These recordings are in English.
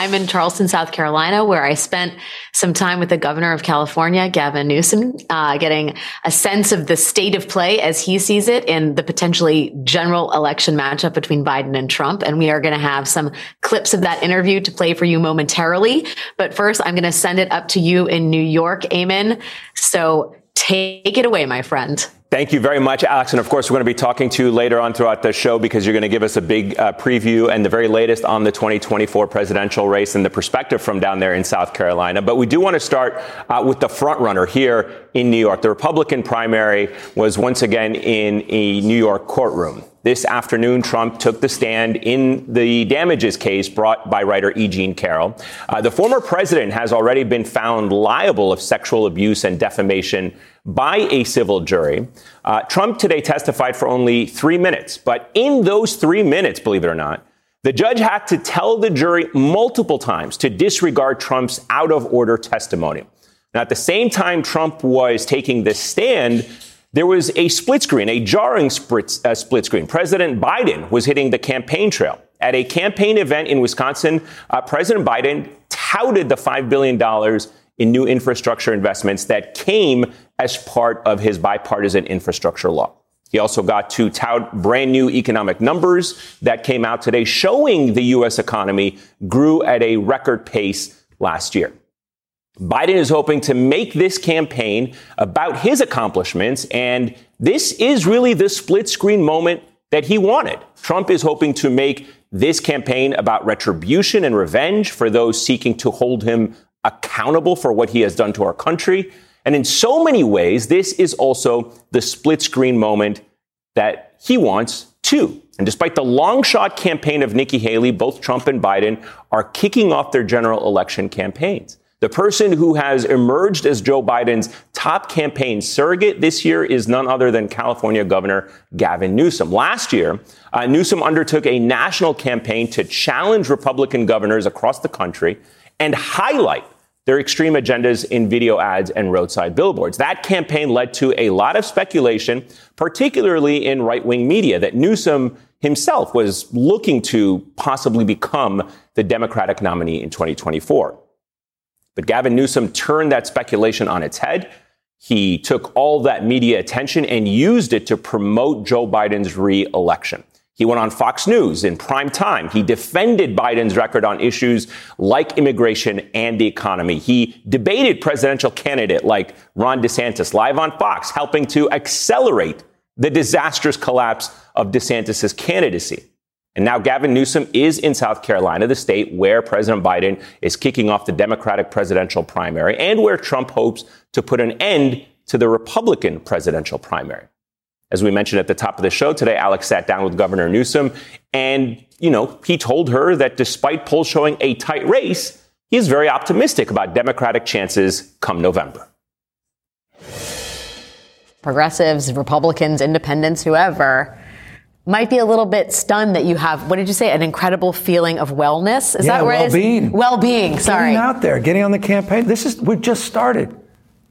I'm in Charleston, South Carolina, where I spent some time with the governor of California, Gavin Newsom, uh, getting a sense of the state of play as he sees it in the potentially general election matchup between Biden and Trump. And we are going to have some clips of that interview to play for you momentarily. But first, I'm going to send it up to you in New York, Eamon. So take it away, my friend. Thank you very much, Alex. And of course, we're going to be talking to you later on throughout the show because you're going to give us a big uh, preview and the very latest on the 2024 presidential race and the perspective from down there in South Carolina. But we do want to start uh, with the front runner here in New York. The Republican primary was once again in a New York courtroom. This afternoon, Trump took the stand in the damages case brought by writer E. Jean Carroll. Uh, the former president has already been found liable of sexual abuse and defamation by a civil jury. Uh, Trump today testified for only three minutes, but in those three minutes, believe it or not, the judge had to tell the jury multiple times to disregard Trump's out of order testimony. Now, at the same time Trump was taking this stand, there was a split screen, a jarring split, uh, split screen. President Biden was hitting the campaign trail. At a campaign event in Wisconsin, uh, President Biden touted the $5 billion in new infrastructure investments that came as part of his bipartisan infrastructure law. He also got to tout brand new economic numbers that came out today showing the U.S. economy grew at a record pace last year. Biden is hoping to make this campaign about his accomplishments, and this is really the split screen moment that he wanted. Trump is hoping to make this campaign about retribution and revenge for those seeking to hold him accountable for what he has done to our country. And in so many ways, this is also the split screen moment that he wants too. And despite the long shot campaign of Nikki Haley, both Trump and Biden are kicking off their general election campaigns. The person who has emerged as Joe Biden's top campaign surrogate this year is none other than California Governor Gavin Newsom. Last year, uh, Newsom undertook a national campaign to challenge Republican governors across the country and highlight their extreme agendas in video ads and roadside billboards. That campaign led to a lot of speculation, particularly in right wing media, that Newsom himself was looking to possibly become the Democratic nominee in 2024. But Gavin Newsom turned that speculation on its head. He took all that media attention and used it to promote Joe Biden's re-election. He went on Fox News in prime time. He defended Biden's record on issues like immigration and the economy. He debated presidential candidate like Ron DeSantis live on Fox, helping to accelerate the disastrous collapse of DeSantis' candidacy. And now Gavin Newsom is in South Carolina, the state where President Biden is kicking off the Democratic presidential primary and where Trump hopes to put an end to the Republican presidential primary. As we mentioned at the top of the show today, Alex sat down with Governor Newsom and, you know, he told her that despite polls showing a tight race, he is very optimistic about Democratic chances come November. Progressives, Republicans, independents, whoever might be a little bit stunned that you have what did you say an incredible feeling of wellness is yeah, that right well-being well-being sorry getting out there getting on the campaign this is we just started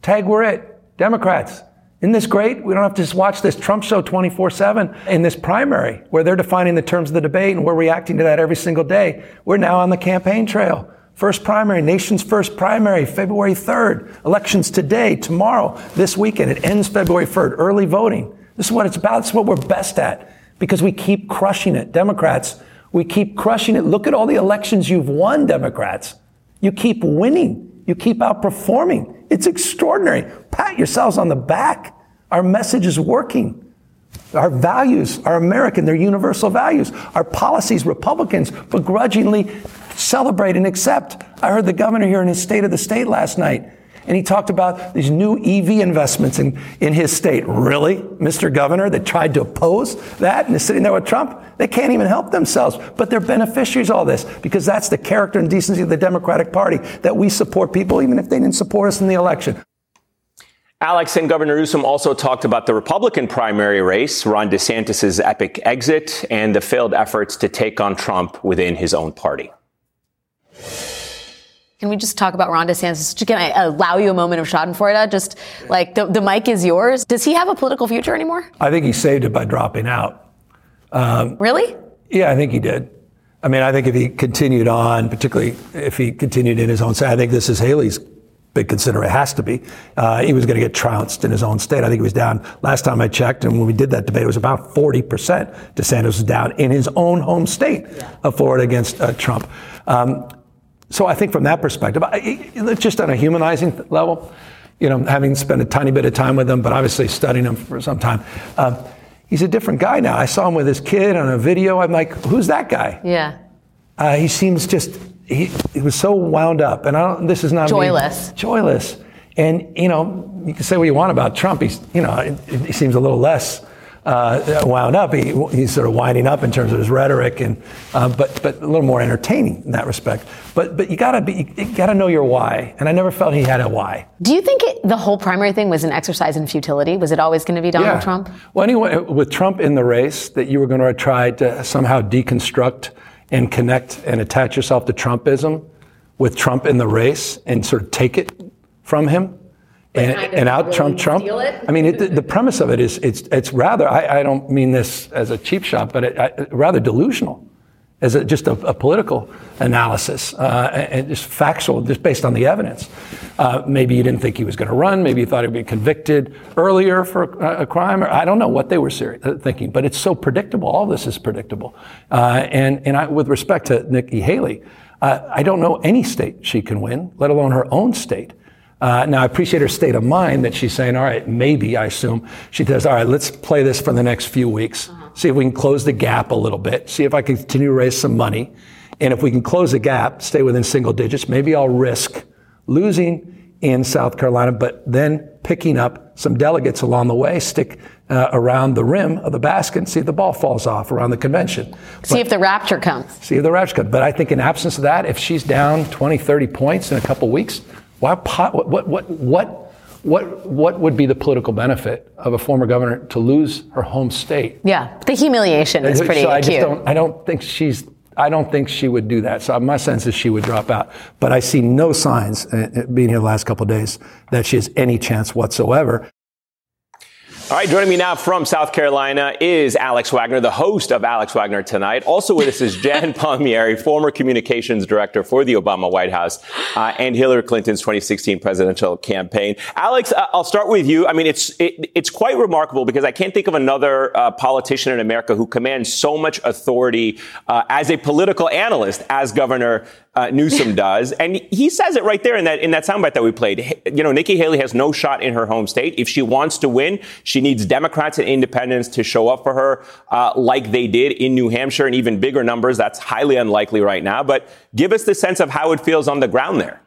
tag we're it democrats isn't this great? We don't have to just watch this Trump show 24 7 in this primary where they're defining the terms of the debate and we're reacting to that every single day. We're now on the campaign trail. First primary, nation's first primary, February 3rd. Elections today, tomorrow, this weekend. It ends February 3rd. Early voting. This is what it's about. This is what we're best at because we keep crushing it. Democrats, we keep crushing it. Look at all the elections you've won, Democrats. You keep winning. You keep outperforming. It's extraordinary. Pat yourselves on the back. Our message is working. Our values are American, they're universal values. Our policies, Republicans begrudgingly celebrate and accept. I heard the governor here in his State of the State last night and he talked about these new EV investments in, in his state. Really? Mr. Governor that tried to oppose that and is sitting there with Trump? They can't even help themselves, but they're beneficiaries all this because that's the character and decency of the Democratic Party that we support people even if they didn't support us in the election. Alex and Governor Newsom also talked about the Republican primary race, Ron DeSantis' epic exit, and the failed efforts to take on Trump within his own party. Can we just talk about Ron DeSantis? Can I allow you a moment of Schadenfreude? Just like the, the mic is yours. Does he have a political future anymore? I think he saved it by dropping out. Um, really? Yeah, I think he did. I mean, I think if he continued on, particularly if he continued in his own state, I think this is Haley's big consider. It has to be. Uh, he was going to get trounced in his own state. I think he was down last time I checked, and when we did that debate, it was about 40 percent. DeSantis was down in his own home state yeah. of Florida against uh, Trump. Um, so I think from that perspective, I, just on a humanizing level, you know, having spent a tiny bit of time with him, but obviously studying him for some time. Um, he's a different guy now. I saw him with his kid on a video. I'm like, who's that guy? Yeah. Uh, he seems just he, he, was so wound up, and I don't. This is not joyless. Me, joyless, and you know, you can say what you want about Trump. He's, you know, he seems a little less uh, wound up. He, he's sort of winding up in terms of his rhetoric, and uh, but but a little more entertaining in that respect. But but you gotta be you gotta know your why, and I never felt he had a why. Do you think it, the whole primary thing was an exercise in futility? Was it always going to be Donald yeah. Trump? Well, anyway, with Trump in the race, that you were going to try to somehow deconstruct and connect and attach yourself to Trumpism with Trump in the race and sort of take it from him and, kind of and out Trump Trump. I mean, it, the premise of it is it's it's rather I, I don't mean this as a cheap shot, but it, I, rather delusional as a, just a, a, political analysis uh, and just factual, just based on the evidence. Uh, maybe you didn't think he was going to run. Maybe you thought he'd be convicted earlier for a, a crime. Or I don't know what they were serious, uh, thinking, but it's so predictable. All this is predictable. Uh, and and I, with respect to Nikki Haley, uh, I don't know any state she can win, let alone her own state. Uh, now, I appreciate her state of mind that she's saying, all right, maybe, I assume. She says, all right, let's play this for the next few weeks, uh-huh. see if we can close the gap a little bit, see if I can continue to raise some money. And if we can close the gap, stay within single digits, maybe I'll risk losing in South Carolina, but then picking up some delegates along the way, stick uh, around the rim of the basket and see if the ball falls off around the convention. See but, if the rapture comes. See if the rapture comes. But I think in absence of that, if she's down 20, 30 points in a couple weeks, why, what, what, what, what, what, what would be the political benefit of a former governor to lose her home state? Yeah, the humiliation is pretty so I acute. Don't, I don't think she's I don't think she would do that. So my sense is she would drop out. But I see no signs, uh, being here the last couple of days, that she has any chance whatsoever. All right, joining me now from South Carolina is Alex Wagner, the host of Alex Wagner Tonight. Also with us is Jen Palmieri, former communications director for the Obama White House uh, and Hillary Clinton's 2016 presidential campaign. Alex, uh, I'll start with you. I mean, it's it, it's quite remarkable because I can't think of another uh, politician in America who commands so much authority uh, as a political analyst as Governor uh, Newsom does, and he says it right there in that in that soundbite that we played. You know, Nikki Haley has no shot in her home state. If she wants to win, she needs Democrats and independents to show up for her, uh, like they did in New Hampshire, and even bigger numbers. That's highly unlikely right now. But give us the sense of how it feels on the ground there.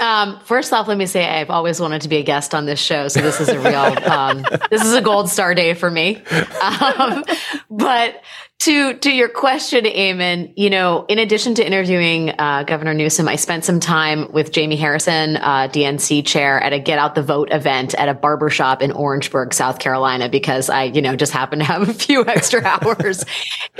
Um, first off, let me say I've always wanted to be a guest on this show, so this is a real, um, this is a gold star day for me. Um, but to to your question, Eamon, you know, in addition to interviewing uh, Governor Newsom, I spent some time with Jamie Harrison, uh, DNC chair, at a Get Out the Vote event at a barbershop in Orangeburg, South Carolina, because I, you know, just happened to have a few extra hours,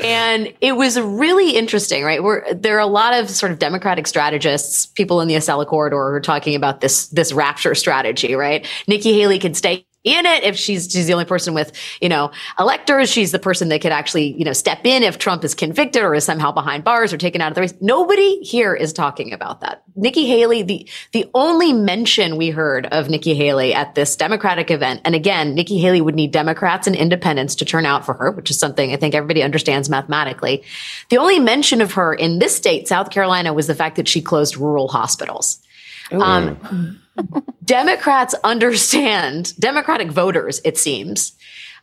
and it was really interesting. Right, We're, there are a lot of sort of Democratic strategists, people in the Acela corridor, who are talking about this this rapture strategy. Right, Nikki Haley could stay in it. If she's she's the only person with you know electors, she's the person that could actually you know step in if Trump is convicted or is somehow behind bars or taken out of the race. Nobody here is talking about that. Nikki Haley, the the only mention we heard of Nikki Haley at this Democratic event, and again, Nikki Haley would need Democrats and independents to turn out for her, which is something I think everybody understands mathematically. The only mention of her in this state, South Carolina, was the fact that she closed rural hospitals. Um, Democrats understand, Democratic voters, it seems,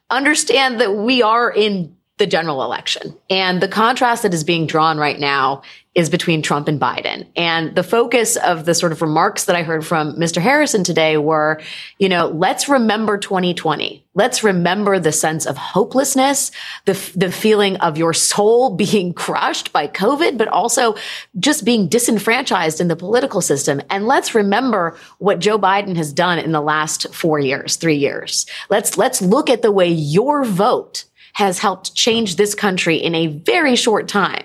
understand that we are in the general election. And the contrast that is being drawn right now is between Trump and Biden. And the focus of the sort of remarks that I heard from Mr. Harrison today were, you know, let's remember 2020. Let's remember the sense of hopelessness, the, the feeling of your soul being crushed by COVID, but also just being disenfranchised in the political system. And let's remember what Joe Biden has done in the last four years, three years. Let's, let's look at the way your vote has helped change this country in a very short time.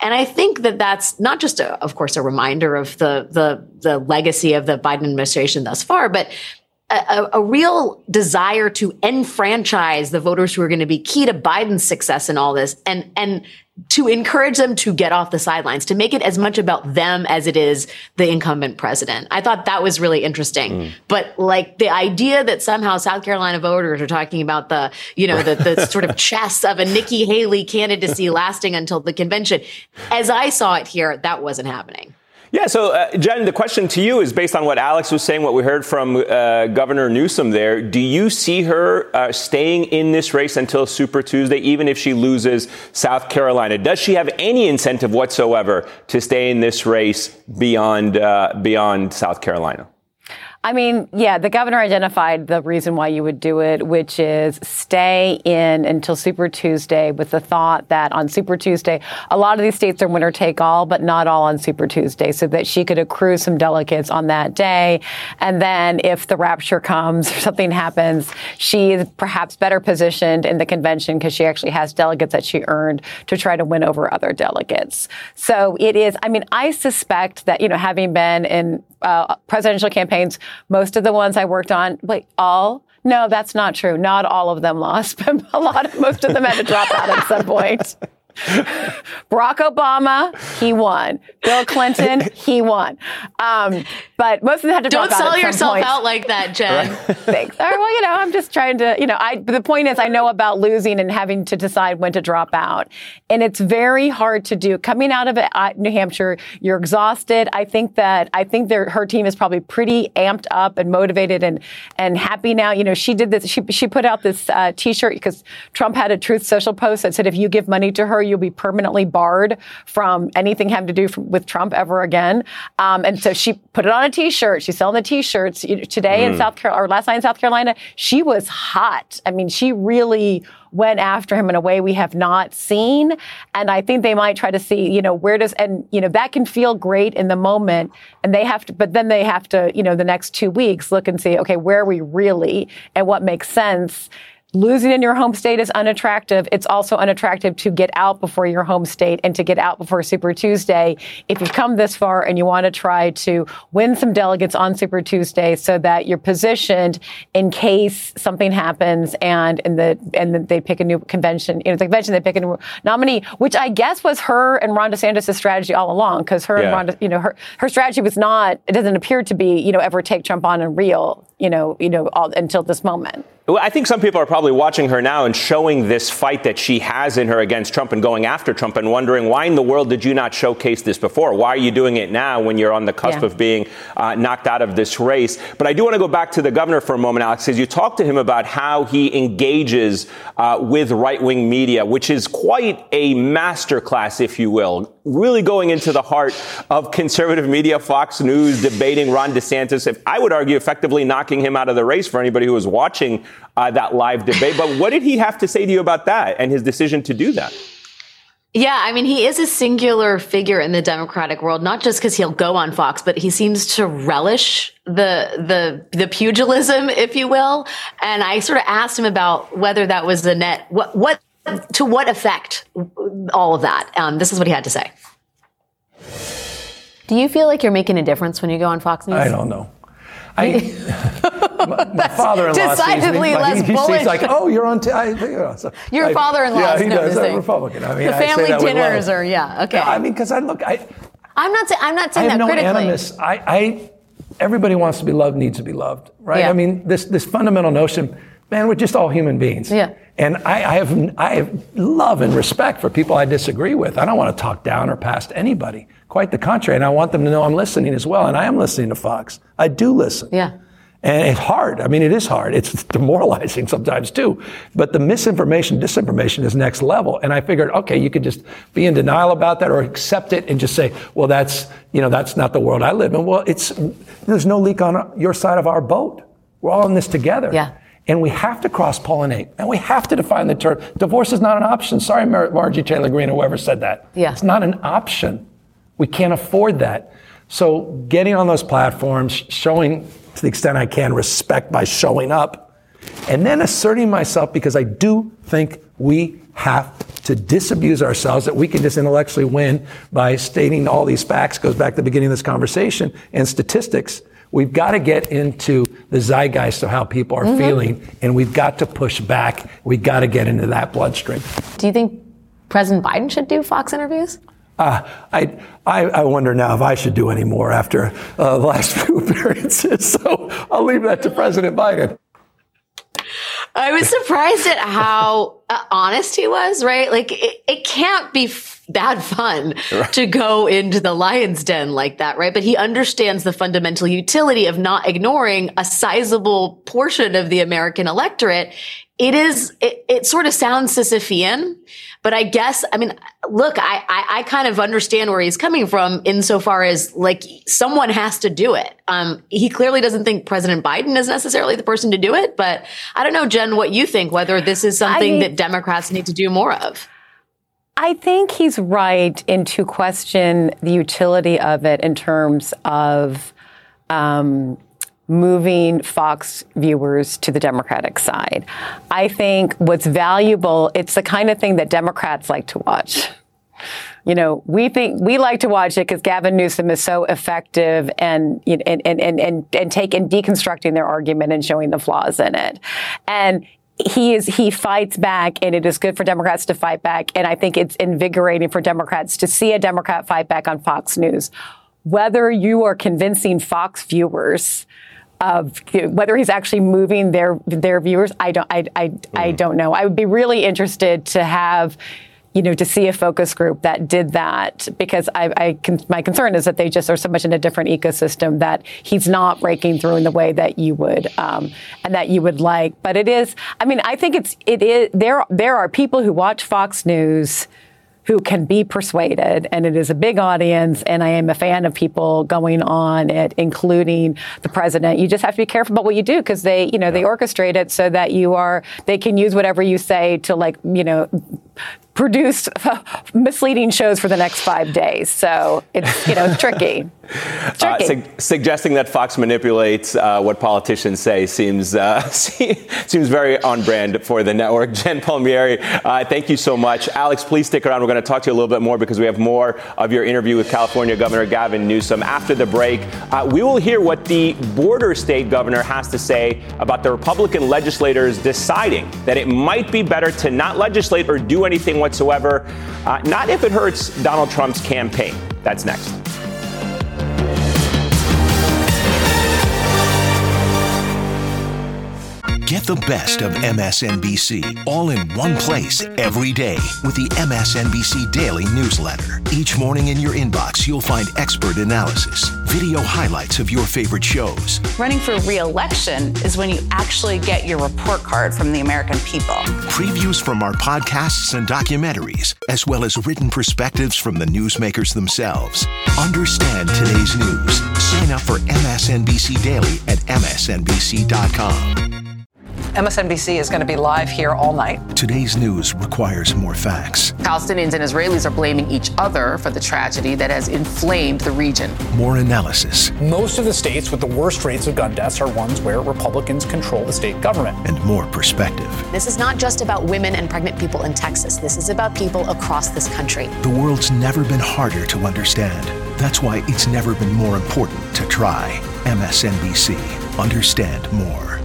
And I think that that's not just, a, of course, a reminder of the, the, the legacy of the Biden administration thus far, but a, a, real desire to enfranchise the voters who are going to be key to Biden's success in all this and, and to encourage them to get off the sidelines, to make it as much about them as it is the incumbent president. I thought that was really interesting. Mm. But like the idea that somehow South Carolina voters are talking about the, you know, the, the sort of chess of a Nikki Haley candidacy lasting until the convention, as I saw it here, that wasn't happening. Yeah, so uh, Jen, the question to you is based on what Alex was saying, what we heard from uh, Governor Newsom there. Do you see her uh, staying in this race until Super Tuesday, even if she loses South Carolina? Does she have any incentive whatsoever to stay in this race beyond uh, beyond South Carolina? I mean, yeah, the governor identified the reason why you would do it, which is stay in until Super Tuesday with the thought that on Super Tuesday, a lot of these states are winner take all, but not all on Super Tuesday, so that she could accrue some delegates on that day. And then if the rapture comes or something happens, she is perhaps better positioned in the convention because she actually has delegates that she earned to try to win over other delegates. So it is, I mean, I suspect that, you know, having been in uh, presidential campaigns, most of the ones I worked on, wait, all? No, that's not true. Not all of them lost, but a lot of, most of them had to drop out at some point. Barack Obama, he won. Bill Clinton, he won. Um, but most of them had to Don't drop out. Don't sell yourself point. out like that, Jen. Thanks. Right, well, you know, I'm just trying to, you know, I, the point is I know about losing and having to decide when to drop out. And it's very hard to do. Coming out of it, New Hampshire, you're exhausted. I think that, I think her team is probably pretty amped up and motivated and, and happy now. You know, she did this, she, she put out this uh, t-shirt because Trump had a Truth Social post that said, if you give money to her, you'll be permanently barred from anything having to do with Trump ever again. Um, and so she put it on a T-shirt. She's selling the T-shirts today mm. in South Carolina, or last night in South Carolina. She was hot. I mean, she really went after him in a way we have not seen. And I think they might try to see, you know, where does, and, you know, that can feel great in the moment. And they have to, but then they have to, you know, the next two weeks look and see, okay, where are we really and what makes sense? Losing in your home state is unattractive. It's also unattractive to get out before your home state and to get out before Super Tuesday. If you've come this far and you want to try to win some delegates on Super Tuesday so that you're positioned in case something happens and in the and they pick a new convention, you know, the convention they pick a new nominee, which I guess was her and Ron DeSantis' strategy all along, because her yeah. and Ron, you know, her her strategy was not. It doesn't appear to be, you know, ever take Trump on in real, you know, you know, all, until this moment. Well, I think some people are probably watching her now and showing this fight that she has in her against Trump and going after Trump and wondering why in the world did you not showcase this before? Why are you doing it now when you're on the cusp yeah. of being uh, knocked out of this race? But I do want to go back to the governor for a moment, Alex, because you talked to him about how he engages uh, with right wing media, which is quite a masterclass, if you will, really going into the heart of conservative media, Fox News, debating Ron DeSantis. If I would argue, effectively knocking him out of the race for anybody who was watching uh, that live debate. But what did he have to say to you about that and his decision to do that? Yeah, I mean, he is a singular figure in the Democratic world, not just because he'll go on Fox, but he seems to relish the the the pugilism, if you will. And I sort of asked him about whether that was the net, what what to what effect all of that. Um, this is what he had to say. Do you feel like you're making a difference when you go on Fox News? I don't know. I, my, my father-in-law decidedly sees me, less he, bullish. He's like, oh, you're on. T-. I, you know, so Your I, father-in-law yeah, is he does. noticing. Republican. I mean, the family dinners are yeah okay. I mean, because I look, I. I'm not. Say, I'm not saying I have that no critically. animus. I, I, everybody wants to be loved, needs to be loved, right? Yeah. I mean, this this fundamental notion, man, we're just all human beings. Yeah. And I, I have I have love and respect for people I disagree with. I don't want to talk down or past anybody. Quite the contrary. And I want them to know I'm listening as well. And I am listening to Fox. I do listen. Yeah. And it's hard. I mean, it is hard. It's demoralizing sometimes too. But the misinformation, disinformation is next level. And I figured, okay, you could just be in denial about that or accept it and just say, well, that's, you know, that's not the world I live in. Well, it's, there's no leak on your side of our boat. We're all in this together. Yeah. And we have to cross pollinate. And we have to define the term. Divorce is not an option. Sorry, Mar- Margie Taylor Greene, or whoever said that. Yeah. It's not an option. We can't afford that. So getting on those platforms, showing to the extent I can, respect by showing up, and then asserting myself because I do think we have to disabuse ourselves that we can just intellectually win by stating all these facts, goes back to the beginning of this conversation, and statistics. We've got to get into the zeitgeist of how people are mm-hmm. feeling, and we've got to push back. We've got to get into that bloodstream. Do you think President Biden should do Fox interviews? Uh, I, I, I, wonder now if I should do any more after uh, the last few appearances. So I'll leave that to President Biden. I was surprised at how uh, honest he was, right? Like, it, it can't be f- bad fun right. to go into the lion's den like that, right? But he understands the fundamental utility of not ignoring a sizable portion of the American electorate. It is, it, it sort of sounds Sisyphean, but I guess, I mean, look, I, I, I, kind of understand where he's coming from insofar as like someone has to do it. Um, he clearly doesn't think President Biden is necessarily the person to do it, but I don't know, Jen, what you think, whether this is something I, that Democrats need to do more of. I think he's right in to question the utility of it in terms of, um, moving Fox viewers to the Democratic side. I think what's valuable, it's the kind of thing that Democrats like to watch. You know, we think we like to watch it because Gavin Newsom is so effective and, and, and, and, and, and taking deconstructing their argument and showing the flaws in it. And he is he fights back and it is good for democrats to fight back and i think it's invigorating for democrats to see a democrat fight back on fox news whether you are convincing fox viewers of whether he's actually moving their their viewers. I don't I I, mm. I don't know. I would be really interested to have you know, to see a focus group that did that because I, I can, my concern is that they just are so much in a different ecosystem that he's not breaking through in the way that you would, um, and that you would like. But it is, I mean, I think it's, it is, there, there are people who watch Fox News who can be persuaded. And it is a big audience. And I am a fan of people going on it, including the president. You just have to be careful about what you do because they, you know, they orchestrate it so that you are, they can use whatever you say to like, you know, produce misleading shows for the next five days. So it's you know it's tricky. Uh, su- suggesting that Fox manipulates uh, what politicians say seems uh, seems very on brand for the network. Jen Palmieri, uh, thank you so much. Alex, please stick around. We're going to talk to you a little bit more because we have more of your interview with California Governor Gavin Newsom after the break. Uh, we will hear what the border state governor has to say about the Republican legislators deciding that it might be better to not legislate or do anything whatsoever. Uh, not if it hurts Donald Trump's campaign. That's next. Get the best of MSNBC all in one place every day with the MSNBC Daily Newsletter. Each morning in your inbox, you'll find expert analysis, video highlights of your favorite shows. Running for re election is when you actually get your report card from the American people. Previews from our podcasts and documentaries, as well as written perspectives from the newsmakers themselves. Understand today's news. Sign up for MSNBC Daily at MSNBC.com. MSNBC is going to be live here all night. Today's news requires more facts. Palestinians and Israelis are blaming each other for the tragedy that has inflamed the region. More analysis. Most of the states with the worst rates of gun deaths are ones where Republicans control the state government. And more perspective. This is not just about women and pregnant people in Texas. This is about people across this country. The world's never been harder to understand. That's why it's never been more important to try. MSNBC. Understand more.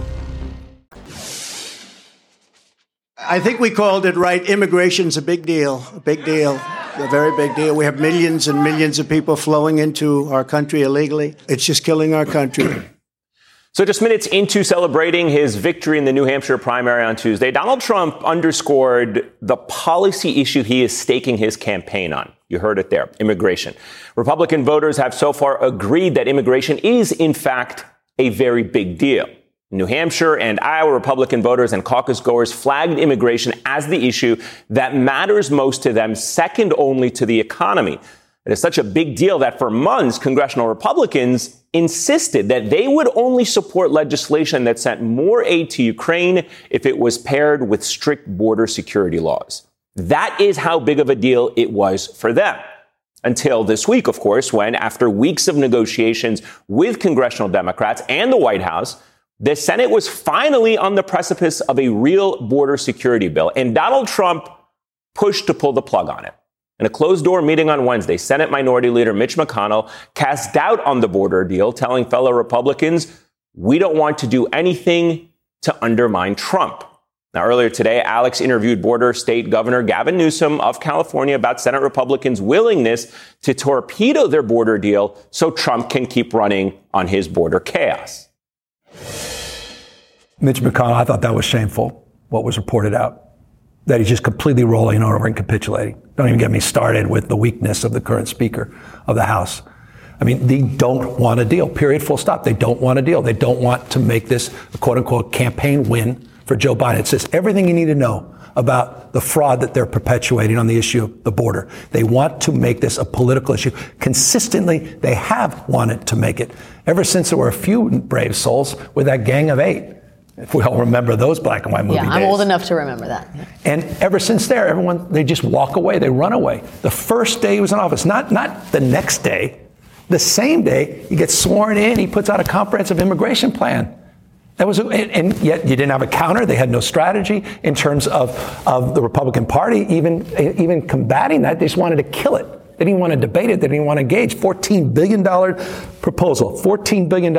I think we called it right. Immigration's a big deal, a big deal, a very big deal. We have millions and millions of people flowing into our country illegally. It's just killing our country. So, just minutes into celebrating his victory in the New Hampshire primary on Tuesday, Donald Trump underscored the policy issue he is staking his campaign on. You heard it there immigration. Republican voters have so far agreed that immigration is, in fact, a very big deal. New Hampshire and Iowa Republican voters and caucus goers flagged immigration as the issue that matters most to them, second only to the economy. It is such a big deal that for months, congressional Republicans insisted that they would only support legislation that sent more aid to Ukraine if it was paired with strict border security laws. That is how big of a deal it was for them. Until this week, of course, when after weeks of negotiations with congressional Democrats and the White House, the Senate was finally on the precipice of a real border security bill, and Donald Trump pushed to pull the plug on it. In a closed door meeting on Wednesday, Senate Minority Leader Mitch McConnell cast doubt on the border deal, telling fellow Republicans, we don't want to do anything to undermine Trump. Now, earlier today, Alex interviewed border state governor Gavin Newsom of California about Senate Republicans' willingness to torpedo their border deal so Trump can keep running on his border chaos. Mitch McConnell, I thought that was shameful, what was reported out. That he's just completely rolling over and capitulating. Don't even get me started with the weakness of the current Speaker of the House. I mean, they don't want a deal, period, full stop. They don't want a deal. They don't want to make this a quote unquote campaign win for Joe Biden. It says everything you need to know about the fraud that they're perpetuating on the issue of the border. They want to make this a political issue. Consistently, they have wanted to make it ever since there were a few brave souls with that gang of eight. If we all remember those black and white movie Yeah, I'm days. old enough to remember that. And ever since there, everyone they just walk away, they run away. The first day he was in office, not not the next day, the same day he gets sworn in, he puts out a comprehensive immigration plan. That was, and, and yet you didn't have a counter. They had no strategy in terms of, of the Republican Party even even combating that. They just wanted to kill it. They didn't want to debate it. They didn't want to engage. $14 billion proposal. $14 billion.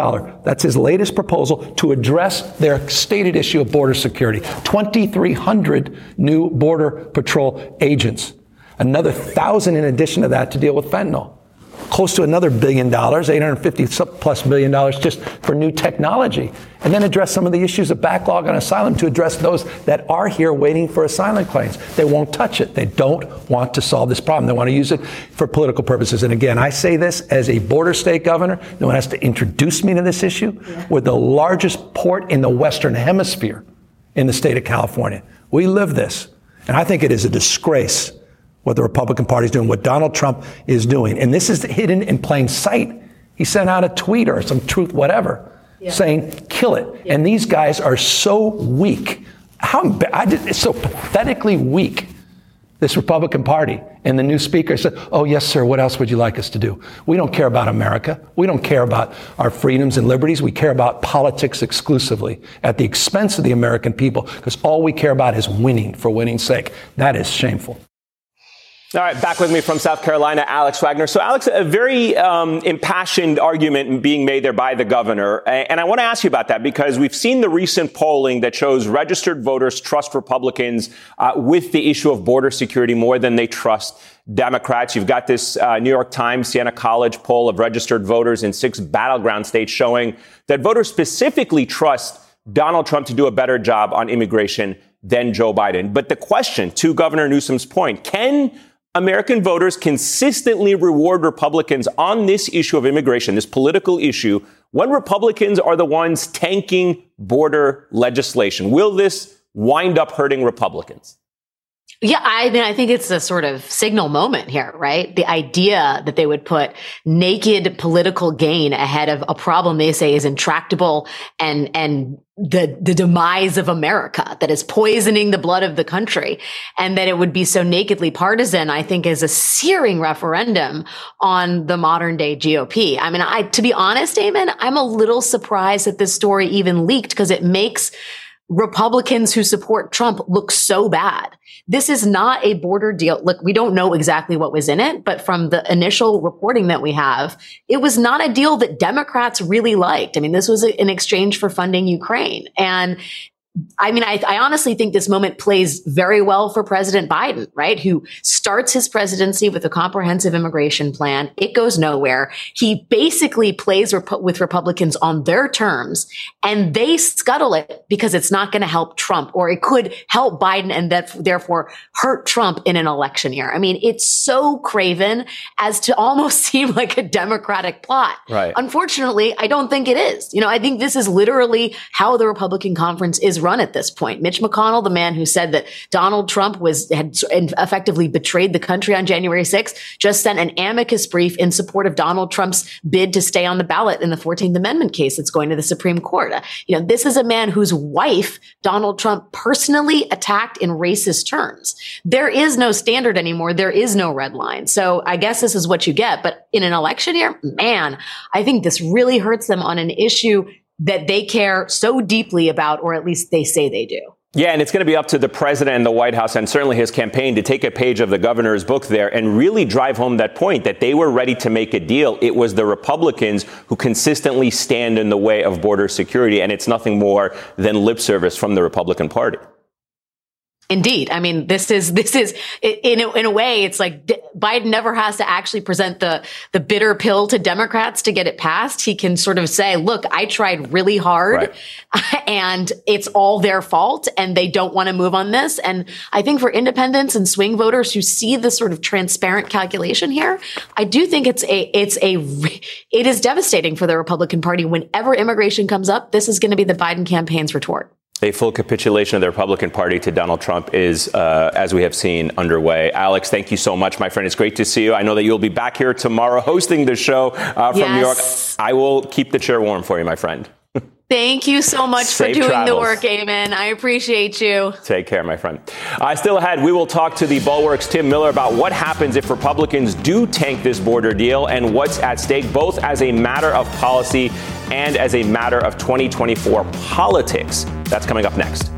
That's his latest proposal to address their stated issue of border security. 2,300 new Border Patrol agents. Another thousand in addition to that to deal with fentanyl. Close to another billion dollars, 850 plus million dollars just for new technology. And then address some of the issues of backlog on asylum to address those that are here waiting for asylum claims. They won't touch it. They don't want to solve this problem. They want to use it for political purposes. And again, I say this as a border state governor. No one has to introduce me to this issue. We're the largest port in the Western Hemisphere in the state of California. We live this. And I think it is a disgrace what the Republican Party is doing, what Donald Trump is doing. And this is hidden in plain sight. He sent out a tweet or some truth, whatever, yeah. saying, kill it. Yeah. And these guys are so weak. How I did, it's so pathetically weak, this Republican Party. And the new speaker said, Oh, yes, sir, what else would you like us to do? We don't care about America. We don't care about our freedoms and liberties. We care about politics exclusively at the expense of the American people because all we care about is winning for winning's sake. That is shameful. All right, back with me from South Carolina, Alex Wagner. So, Alex, a very um, impassioned argument being made there by the governor. And I want to ask you about that because we've seen the recent polling that shows registered voters trust Republicans uh, with the issue of border security more than they trust Democrats. You've got this uh, New York Times Siena College poll of registered voters in six battleground states showing that voters specifically trust Donald Trump to do a better job on immigration than Joe Biden. But the question, to Governor Newsom's point, can American voters consistently reward Republicans on this issue of immigration, this political issue, when Republicans are the ones tanking border legislation. Will this wind up hurting Republicans? Yeah, I mean, I think it's a sort of signal moment here, right? The idea that they would put naked political gain ahead of a problem they say is intractable and, and the, the demise of America that is poisoning the blood of the country and that it would be so nakedly partisan, I think is a searing referendum on the modern day GOP. I mean, I, to be honest, Eamon, I'm a little surprised that this story even leaked because it makes Republicans who support Trump look so bad. This is not a border deal. Look, we don't know exactly what was in it, but from the initial reporting that we have, it was not a deal that Democrats really liked. I mean, this was in exchange for funding Ukraine. And I mean, I, I, honestly think this moment plays very well for President Biden, right? Who starts his presidency with a comprehensive immigration plan. It goes nowhere. He basically plays rep- with Republicans on their terms and they scuttle it because it's not going to help Trump or it could help Biden and that therefore hurt Trump in an election year. I mean, it's so craven as to almost seem like a Democratic plot. Right. Unfortunately, I don't think it is. You know, I think this is literally how the Republican conference is run at this point. Mitch McConnell, the man who said that Donald Trump was had effectively betrayed the country on January 6th, just sent an amicus brief in support of Donald Trump's bid to stay on the ballot in the 14th Amendment case that's going to the Supreme Court. Uh, you know, this is a man whose wife Donald Trump personally attacked in racist terms. There is no standard anymore. There is no red line. So I guess this is what you get. But in an election year, man, I think this really hurts them on an issue that they care so deeply about, or at least they say they do. Yeah, and it's going to be up to the president and the White House and certainly his campaign to take a page of the governor's book there and really drive home that point that they were ready to make a deal. It was the Republicans who consistently stand in the way of border security, and it's nothing more than lip service from the Republican Party. Indeed. I mean, this is, this is, in a, in a way, it's like Biden never has to actually present the, the bitter pill to Democrats to get it passed. He can sort of say, look, I tried really hard right. and it's all their fault and they don't want to move on this. And I think for independents and swing voters who see the sort of transparent calculation here, I do think it's a, it's a, it is devastating for the Republican Party. Whenever immigration comes up, this is going to be the Biden campaign's retort a full capitulation of the Republican Party to Donald Trump is, uh, as we have seen, underway. Alex, thank you so much, my friend. It's great to see you. I know that you'll be back here tomorrow hosting the show uh, from yes. New York. I will keep the chair warm for you, my friend. Thank you so much Safe for doing travels. the work, Eamon. I appreciate you. Take care, my friend. Uh, still ahead, we will talk to the Bulwark's Tim Miller about what happens if Republicans do tank this border deal and what's at stake, both as a matter of policy and as a matter of 2024 politics. That's coming up next.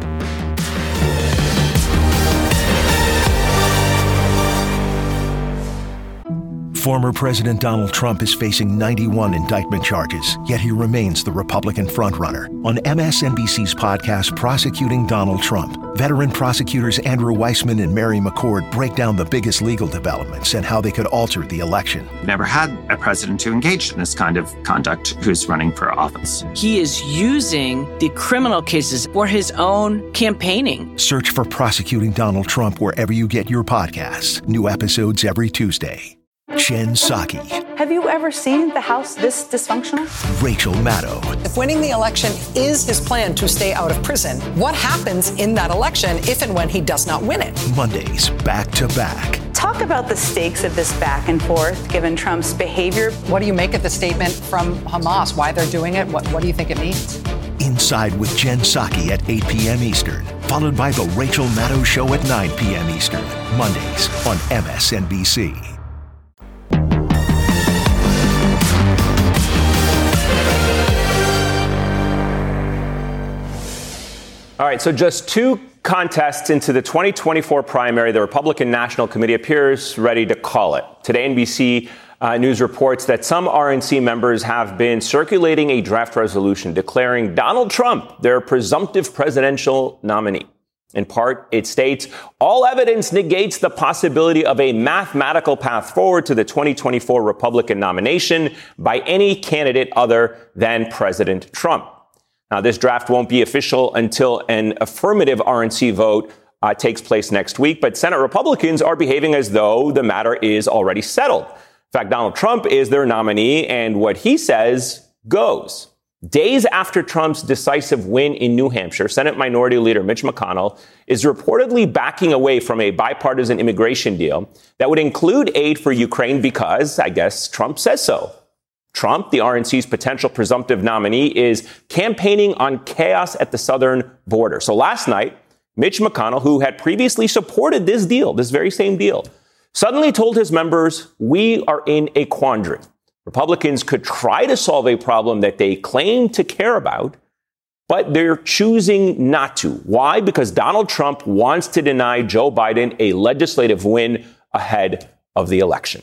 Former President Donald Trump is facing 91 indictment charges, yet he remains the Republican frontrunner. On MSNBC's podcast, Prosecuting Donald Trump, veteran prosecutors Andrew Weissmann and Mary McCord break down the biggest legal developments and how they could alter the election. Never had a president who engaged in this kind of conduct who's running for office. He is using the criminal cases for his own campaigning. Search for Prosecuting Donald Trump wherever you get your podcasts. New episodes every Tuesday. Jen Psaki. Have you ever seen the House this dysfunctional? Rachel Maddow. If winning the election is his plan to stay out of prison, what happens in that election if and when he does not win it? Mondays, back to back. Talk about the stakes of this back and forth given Trump's behavior. What do you make of the statement from Hamas? Why they're doing it? What, what do you think it means? Inside with Jen Psaki at 8 p.m. Eastern, followed by The Rachel Maddow Show at 9 p.m. Eastern, Mondays on MSNBC. All right, so just two contests into the 2024 primary, the Republican National Committee appears ready to call it. Today, NBC uh, News reports that some RNC members have been circulating a draft resolution declaring Donald Trump their presumptive presidential nominee. In part, it states all evidence negates the possibility of a mathematical path forward to the 2024 Republican nomination by any candidate other than President Trump. Now, this draft won't be official until an affirmative RNC vote uh, takes place next week, but Senate Republicans are behaving as though the matter is already settled. In fact, Donald Trump is their nominee, and what he says goes. Days after Trump's decisive win in New Hampshire, Senate Minority Leader Mitch McConnell is reportedly backing away from a bipartisan immigration deal that would include aid for Ukraine because, I guess, Trump says so. Trump, the RNC's potential presumptive nominee, is campaigning on chaos at the southern border. So last night, Mitch McConnell, who had previously supported this deal, this very same deal, suddenly told his members, We are in a quandary. Republicans could try to solve a problem that they claim to care about, but they're choosing not to. Why? Because Donald Trump wants to deny Joe Biden a legislative win ahead of the election.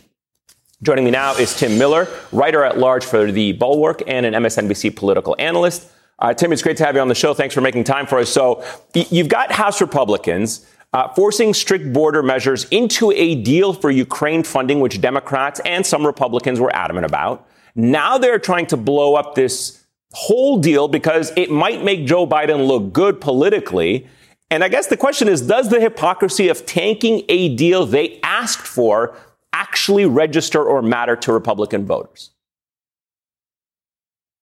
Joining me now is Tim Miller, writer at large for The Bulwark and an MSNBC political analyst. Uh, Tim, it's great to have you on the show. Thanks for making time for us. So, you've got House Republicans uh, forcing strict border measures into a deal for Ukraine funding, which Democrats and some Republicans were adamant about. Now they're trying to blow up this whole deal because it might make Joe Biden look good politically. And I guess the question is Does the hypocrisy of tanking a deal they asked for actually register or matter to Republican voters?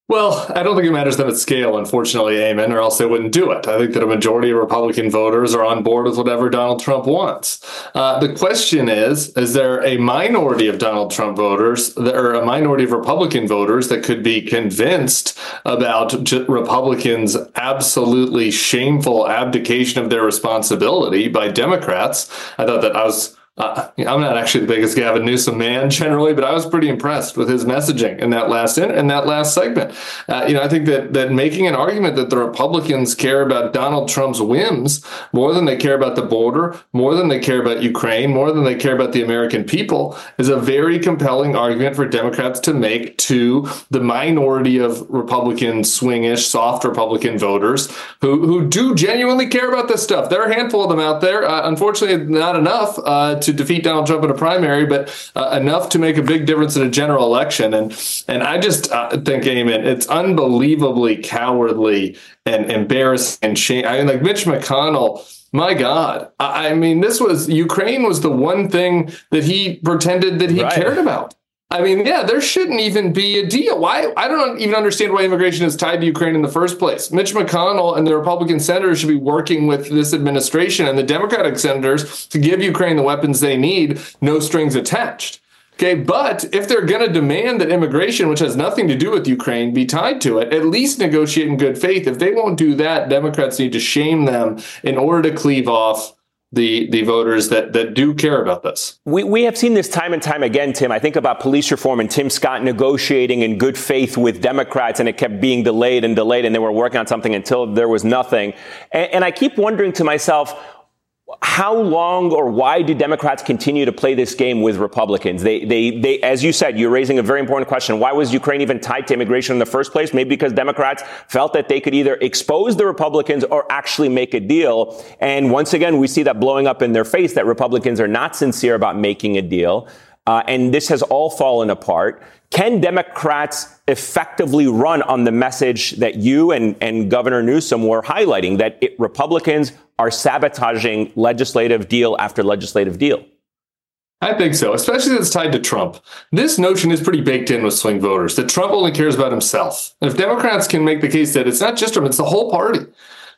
Well, I don't think it matters them at scale, unfortunately, Eamon, or else they wouldn't do it. I think that a majority of Republican voters are on board with whatever Donald Trump wants. Uh, the question is is there a minority of Donald Trump voters, that, or a minority of Republican voters that could be convinced about Republicans' absolutely shameful abdication of their responsibility by Democrats? I thought that I was uh, I'm not actually the biggest Gavin Newsom man generally, but I was pretty impressed with his messaging in that last in, in that last segment. Uh, you know, I think that that making an argument that the Republicans care about Donald Trump's whims more than they care about the border, more than they care about Ukraine, more than they care about the American people is a very compelling argument for Democrats to make to the minority of Republican swingish, soft Republican voters who who do genuinely care about this stuff. There are a handful of them out there. Uh, unfortunately, not enough uh, to defeat Donald Trump in a primary, but uh, enough to make a big difference in a general election. And and I just uh, think, Eamon, it's unbelievably cowardly and embarrassing and shame. I mean, like Mitch McConnell. My God. I mean, this was Ukraine was the one thing that he pretended that he right. cared about. I mean, yeah, there shouldn't even be a deal. Why? I don't even understand why immigration is tied to Ukraine in the first place. Mitch McConnell and the Republican senators should be working with this administration and the Democratic senators to give Ukraine the weapons they need, no strings attached. Okay, but if they're going to demand that immigration, which has nothing to do with Ukraine, be tied to it, at least negotiate in good faith. If they won't do that, Democrats need to shame them in order to cleave off the the voters that that do care about this. We we have seen this time and time again, Tim. I think about police reform and Tim Scott negotiating in good faith with Democrats, and it kept being delayed and delayed, and they were working on something until there was nothing. And, and I keep wondering to myself how long or why do Democrats continue to play this game with Republicans? They, they, they, as you said, you're raising a very important question. Why was Ukraine even tied to immigration in the first place? Maybe because Democrats felt that they could either expose the Republicans or actually make a deal. And once again, we see that blowing up in their face that Republicans are not sincere about making a deal. Uh, and this has all fallen apart. Can Democrats effectively run on the message that you and, and Governor Newsom were highlighting that it, Republicans are sabotaging legislative deal after legislative deal? I think so, especially that it's tied to Trump. This notion is pretty baked in with swing voters that Trump only cares about himself. And if Democrats can make the case that it's not just Trump, it's the whole party,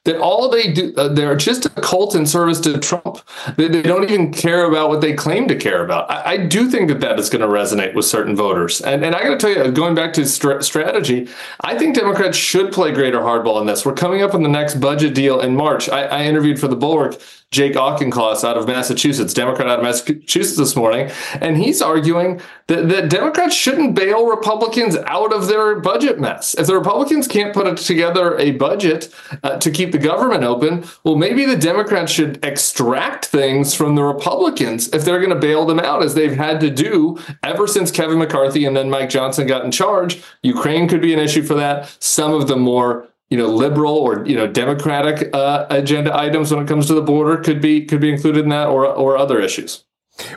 that all they do, uh, they're just a cult in service to Trump. They, they, don't even care about what they claim to care about. I, I do think that that is going to resonate with certain voters. And, and I got to tell you, going back to st- strategy, I think Democrats should play greater hardball in this. We're coming up on the next budget deal in March. I, I interviewed for the Bulwark Jake Auchincloss out of Massachusetts, Democrat out of Massachusetts this morning, and he's arguing that, that Democrats shouldn't bail Republicans out of their budget mess. If the Republicans can't put together a budget uh, to keep the government open, well, maybe the Democrats should extract things from the Republicans if they're going to bail them out, as they've had to do ever since Kevin McCarthy and then Mike Johnson got in charge. Ukraine could be an issue for that. Some of the more you know liberal or you know democratic uh, agenda items when it comes to the border could be could be included in that or or other issues.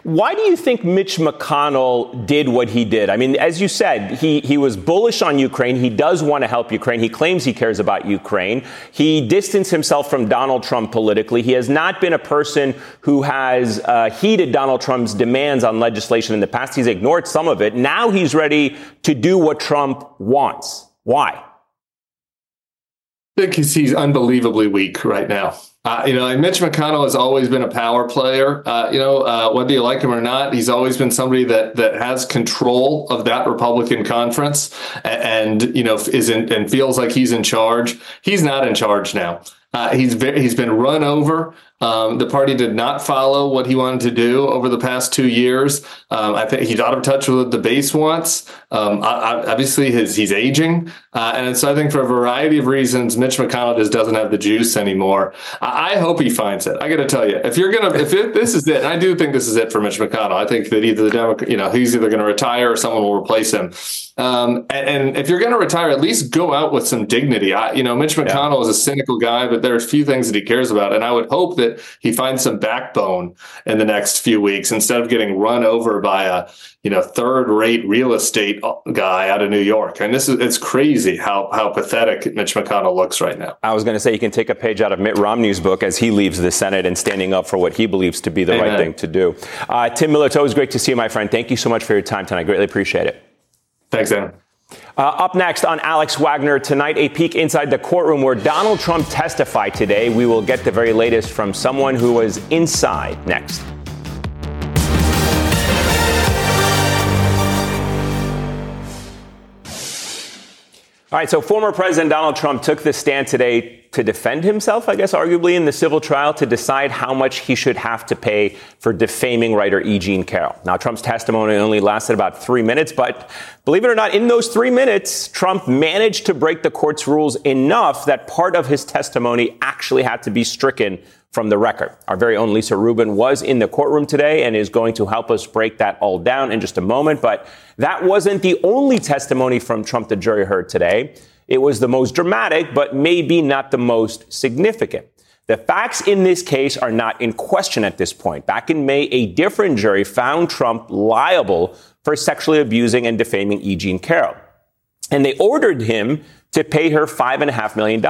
Why do you think Mitch McConnell did what he did? I mean, as you said, he, he was bullish on Ukraine. He does want to help Ukraine. He claims he cares about Ukraine. He distanced himself from Donald Trump politically. He has not been a person who has uh, heeded Donald Trump's demands on legislation in the past. He's ignored some of it. Now he's ready to do what Trump wants. Why? Because he's unbelievably weak right now. Uh, you know, and Mitch McConnell has always been a power player. Uh, you know, uh, whether you like him or not, he's always been somebody that that has control of that Republican conference, and, and you know is and feels like he's in charge. He's not in charge now. Uh, he's very, he's been run over. Um, the party did not follow what he wanted to do over the past two years. Um, I think he's out of touch with the base wants. Um, obviously, his, he's aging, uh, and so I think for a variety of reasons, Mitch McConnell just doesn't have the juice anymore. I, I hope he finds it. I got to tell you, if you're gonna, if it, this is it, I do think this is it for Mitch McConnell. I think that either the Democrat, you know, he's either going to retire or someone will replace him. Um, and, and, if you're going to retire, at least go out with some dignity. I, you know, Mitch McConnell yeah. is a cynical guy, but there are a few things that he cares about, and I would hope that he finds some backbone in the next few weeks instead of getting run over by a you know third-rate real estate guy out of New York. And this is it's crazy how how pathetic Mitch McConnell looks right now. I was going to say you can take a page out of Mitt Romney's book as he leaves the Senate and standing up for what he believes to be the Amen. right thing to do. Uh, Tim Miller, it's always great to see you, my friend. Thank you so much for your time tonight. I greatly appreciate it. Thanks, Aaron. Uh, up next on Alex Wagner tonight, a peek inside the courtroom where Donald Trump testified today. We will get the very latest from someone who was inside next. All right, so former President Donald Trump took the stand today to defend himself, I guess, arguably in the civil trial to decide how much he should have to pay for defaming writer E. Jean Carroll. Now, Trump's testimony only lasted about three minutes, but believe it or not, in those three minutes, Trump managed to break the court's rules enough that part of his testimony actually had to be stricken from the record. Our very own Lisa Rubin was in the courtroom today and is going to help us break that all down in just a moment. But that wasn't the only testimony from Trump the jury heard today. It was the most dramatic, but maybe not the most significant. The facts in this case are not in question at this point. Back in May, a different jury found Trump liable for sexually abusing and defaming E. Jean Carroll. And they ordered him to pay her $5.5 million.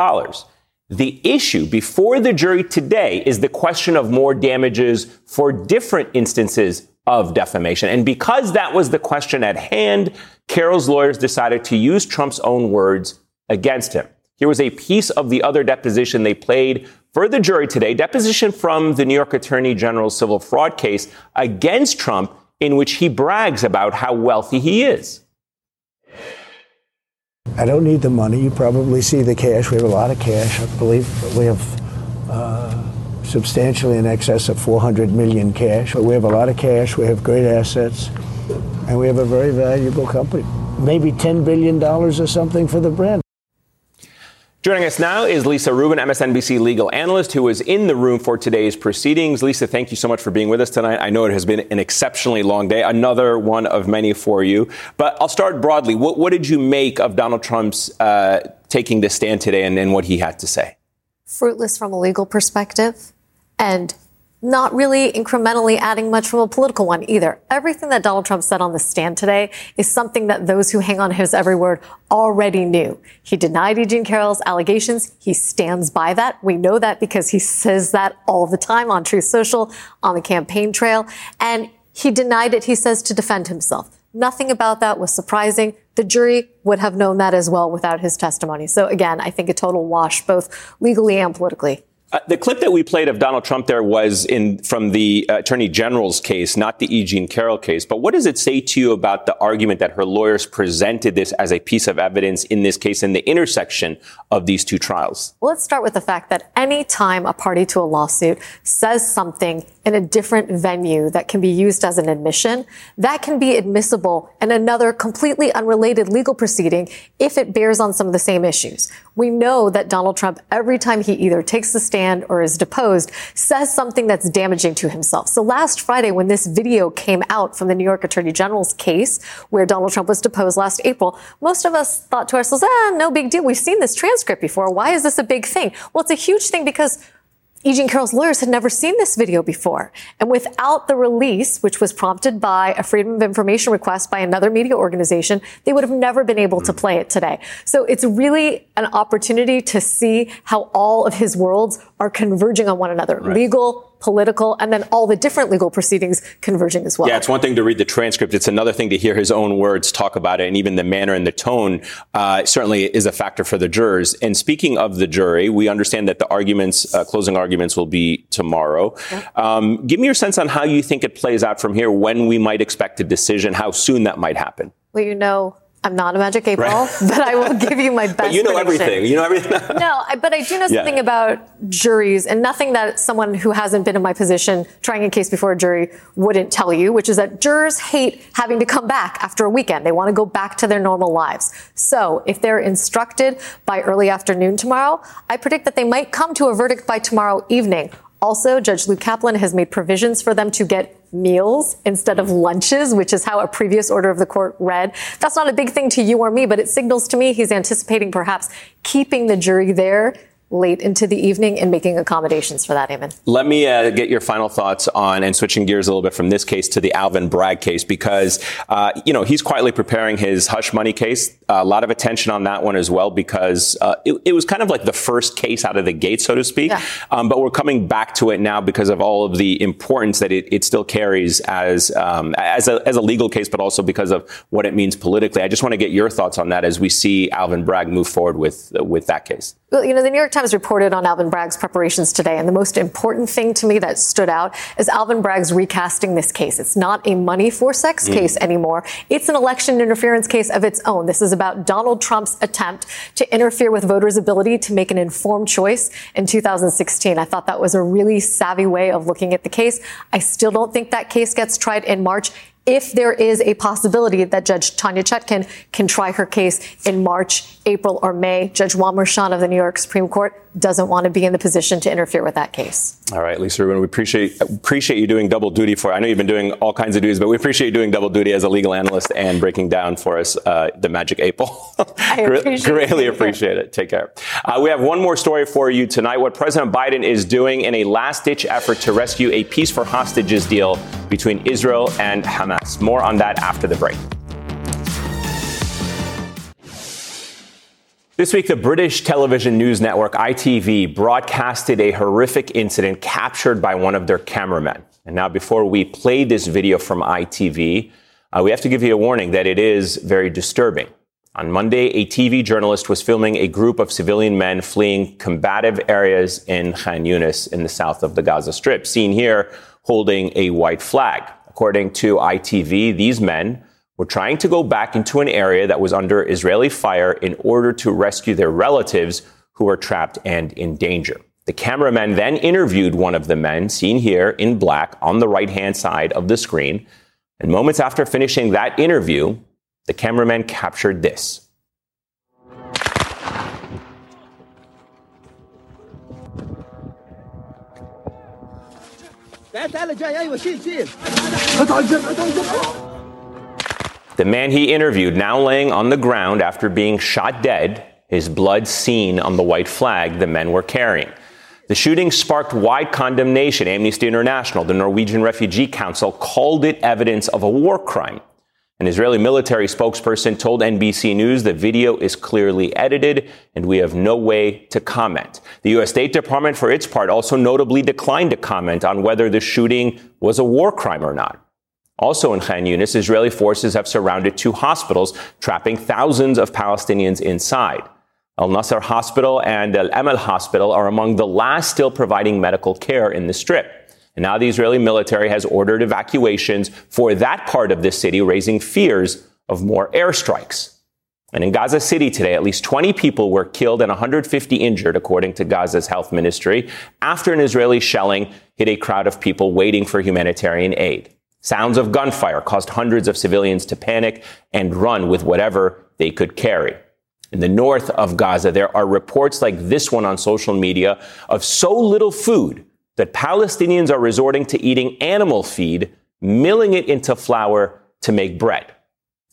The issue before the jury today is the question of more damages for different instances of defamation. And because that was the question at hand, Carroll's lawyers decided to use Trump's own words against him. Here was a piece of the other deposition they played for the jury today, deposition from the New York Attorney General's civil fraud case against Trump, in which he brags about how wealthy he is. I don't need the money. You probably see the cash. We have a lot of cash. I believe we have uh, substantially in excess of 400 million cash. But we have a lot of cash. We have great assets, and we have a very valuable company. Maybe $10 billion or something for the brand. Joining us now is Lisa Rubin, MSNBC legal analyst, who was in the room for today's proceedings. Lisa, thank you so much for being with us tonight. I know it has been an exceptionally long day, another one of many for you. But I'll start broadly. What, what did you make of Donald Trump's uh, taking the stand today and, and what he had to say? Fruitless from a legal perspective and not really incrementally adding much from a political one either. Everything that Donald Trump said on the stand today is something that those who hang on his every word already knew. He denied E. Jean Carroll's allegations. He stands by that. We know that because he says that all the time on Truth Social, on the campaign trail. And he denied it, he says, to defend himself. Nothing about that was surprising. The jury would have known that as well without his testimony. So again, I think a total wash, both legally and politically. Uh, the clip that we played of Donald Trump there was in from the uh, Attorney General's case, not the E. Jean Carroll case. But what does it say to you about the argument that her lawyers presented this as a piece of evidence in this case in the intersection of these two trials? Well, let's start with the fact that any time a party to a lawsuit says something in a different venue that can be used as an admission, that can be admissible in another completely unrelated legal proceeding if it bears on some of the same issues. We know that Donald Trump, every time he either takes the stand or is deposed, says something that's damaging to himself. So last Friday, when this video came out from the New York Attorney General's case, where Donald Trump was deposed last April, most of us thought to ourselves, ah, no big deal. We've seen this transcript before. Why is this a big thing? Well, it's a huge thing because E. Jean Carroll's lawyers had never seen this video before. And without the release, which was prompted by a Freedom of Information request by another media organization, they would have never been able to hmm. play it today. So it's really an opportunity to see how all of his worlds are converging on one another. Right. Legal, political, and then all the different legal proceedings converging as well. Yeah, it's one thing to read the transcript. It's another thing to hear his own words talk about it, and even the manner and the tone uh, certainly is a factor for the jurors. And speaking of the jury, we understand that the arguments, uh, closing arguments, will be tomorrow. Yeah. Um, give me your sense on how you think it plays out from here, when we might expect a decision, how soon that might happen. Well, you know, I'm not a magic eight ball, right. but I will give you my best. but you know prediction. everything. You know everything. no, I, but I do know something yeah. about juries, and nothing that someone who hasn't been in my position trying a case before a jury wouldn't tell you, which is that jurors hate having to come back after a weekend. They want to go back to their normal lives. So if they're instructed by early afternoon tomorrow, I predict that they might come to a verdict by tomorrow evening. Also, Judge Lewis Kaplan has made provisions for them to get meals instead of mm-hmm. lunches, which is how a previous order of the court read. That's not a big thing to you or me, but it signals to me he's anticipating perhaps keeping the jury there late into the evening and making accommodations for that, Eamon. Let me uh, get your final thoughts on and switching gears a little bit from this case to the Alvin Bragg case because, uh, you know, he's quietly preparing his hush money case. a lot of attention on that one as well because uh, it, it, was kind of like the first case out of the gate, so to speak. Yeah. Um, but we're coming back to it now because of all of the importance that it, it still carries as um, as, a, as a legal case, but also because of what it means politically. I just want to get your thoughts on that as we see Alvin Bragg move forward with with that case. Well, you know, the New York Times reported on Alvin Bragg's preparations today, and the most important thing to me that stood out is Alvin Bragg's recasting this case. It's not a money for sex mm. case anymore. It's an election interference case of its own. This is about Donald Trump's attempt to interfere with voters' ability to make an informed choice in 2016. I thought that was a really savvy way of looking at the case. I still don't think that case gets tried in March if there is a possibility that Judge Tanya Chutkan can try her case in March, April, or May, Judge Juan Merchan of the New York Supreme Court doesn't want to be in the position to interfere with that case. All right, Lisa Rubin, we appreciate appreciate you doing double duty for. I know you've been doing all kinds of duties, but we appreciate you doing double duty as a legal analyst and breaking down for us uh, the magic ball. I appreciate Greatly appreciate it. Take care. Uh, we have one more story for you tonight. What President Biden is doing in a last-ditch effort to rescue a peace for hostages deal between Israel and Hamas. More on that after the break. This week, the British television news network ITV broadcasted a horrific incident captured by one of their cameramen. And now, before we play this video from ITV, uh, we have to give you a warning that it is very disturbing. On Monday, a TV journalist was filming a group of civilian men fleeing combative areas in Khan Yunis in the south of the Gaza Strip, seen here holding a white flag. According to ITV, these men were trying to go back into an area that was under Israeli fire in order to rescue their relatives who were trapped and in danger. The cameraman then interviewed one of the men, seen here in black on the right hand side of the screen. And moments after finishing that interview, the cameraman captured this. The man he interviewed now laying on the ground after being shot dead, his blood seen on the white flag the men were carrying. The shooting sparked wide condemnation. Amnesty International, the Norwegian Refugee Council, called it evidence of a war crime. An Israeli military spokesperson told NBC News the video is clearly edited and we have no way to comment. The U.S. State Department, for its part, also notably declined to comment on whether the shooting was a war crime or not. Also in Khan Yunis, Israeli forces have surrounded two hospitals, trapping thousands of Palestinians inside. Al Nasser Hospital and Al Amal Hospital are among the last still providing medical care in the strip. And now the Israeli military has ordered evacuations for that part of the city, raising fears of more airstrikes. And in Gaza City today, at least 20 people were killed and 150 injured, according to Gaza's health ministry, after an Israeli shelling hit a crowd of people waiting for humanitarian aid. Sounds of gunfire caused hundreds of civilians to panic and run with whatever they could carry. In the north of Gaza, there are reports like this one on social media of so little food that Palestinians are resorting to eating animal feed, milling it into flour to make bread.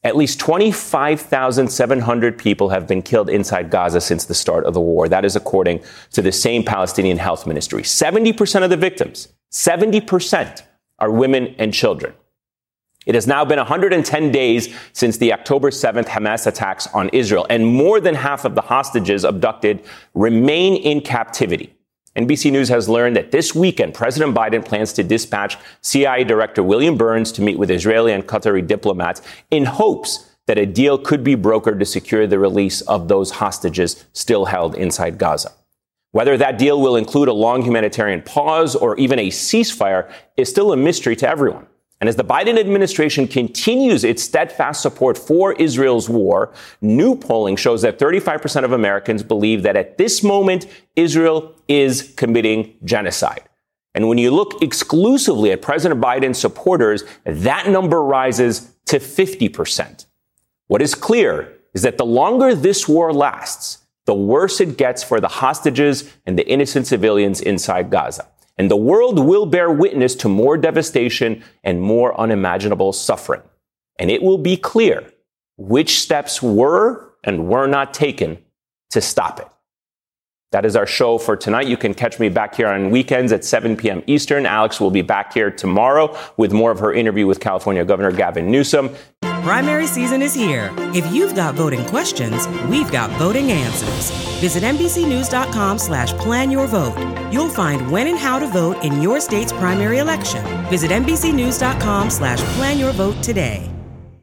At least 25,700 people have been killed inside Gaza since the start of the war. That is according to the same Palestinian health ministry. 70% of the victims, 70% are women and children. It has now been 110 days since the October 7th Hamas attacks on Israel, and more than half of the hostages abducted remain in captivity. NBC News has learned that this weekend, President Biden plans to dispatch CIA Director William Burns to meet with Israeli and Qatari diplomats in hopes that a deal could be brokered to secure the release of those hostages still held inside Gaza. Whether that deal will include a long humanitarian pause or even a ceasefire is still a mystery to everyone. And as the Biden administration continues its steadfast support for Israel's war, new polling shows that 35% of Americans believe that at this moment, Israel is committing genocide. And when you look exclusively at President Biden's supporters, that number rises to 50%. What is clear is that the longer this war lasts, the worse it gets for the hostages and the innocent civilians inside Gaza. And the world will bear witness to more devastation and more unimaginable suffering. And it will be clear which steps were and were not taken to stop it. That is our show for tonight. You can catch me back here on weekends at 7 p.m. Eastern. Alex will be back here tomorrow with more of her interview with California Governor Gavin Newsom. Primary season is here. If you've got voting questions, we've got voting answers. Visit NBCNews.com slash plan your vote. You'll find when and how to vote in your state's primary election. Visit NBCNews.com slash plan your vote today.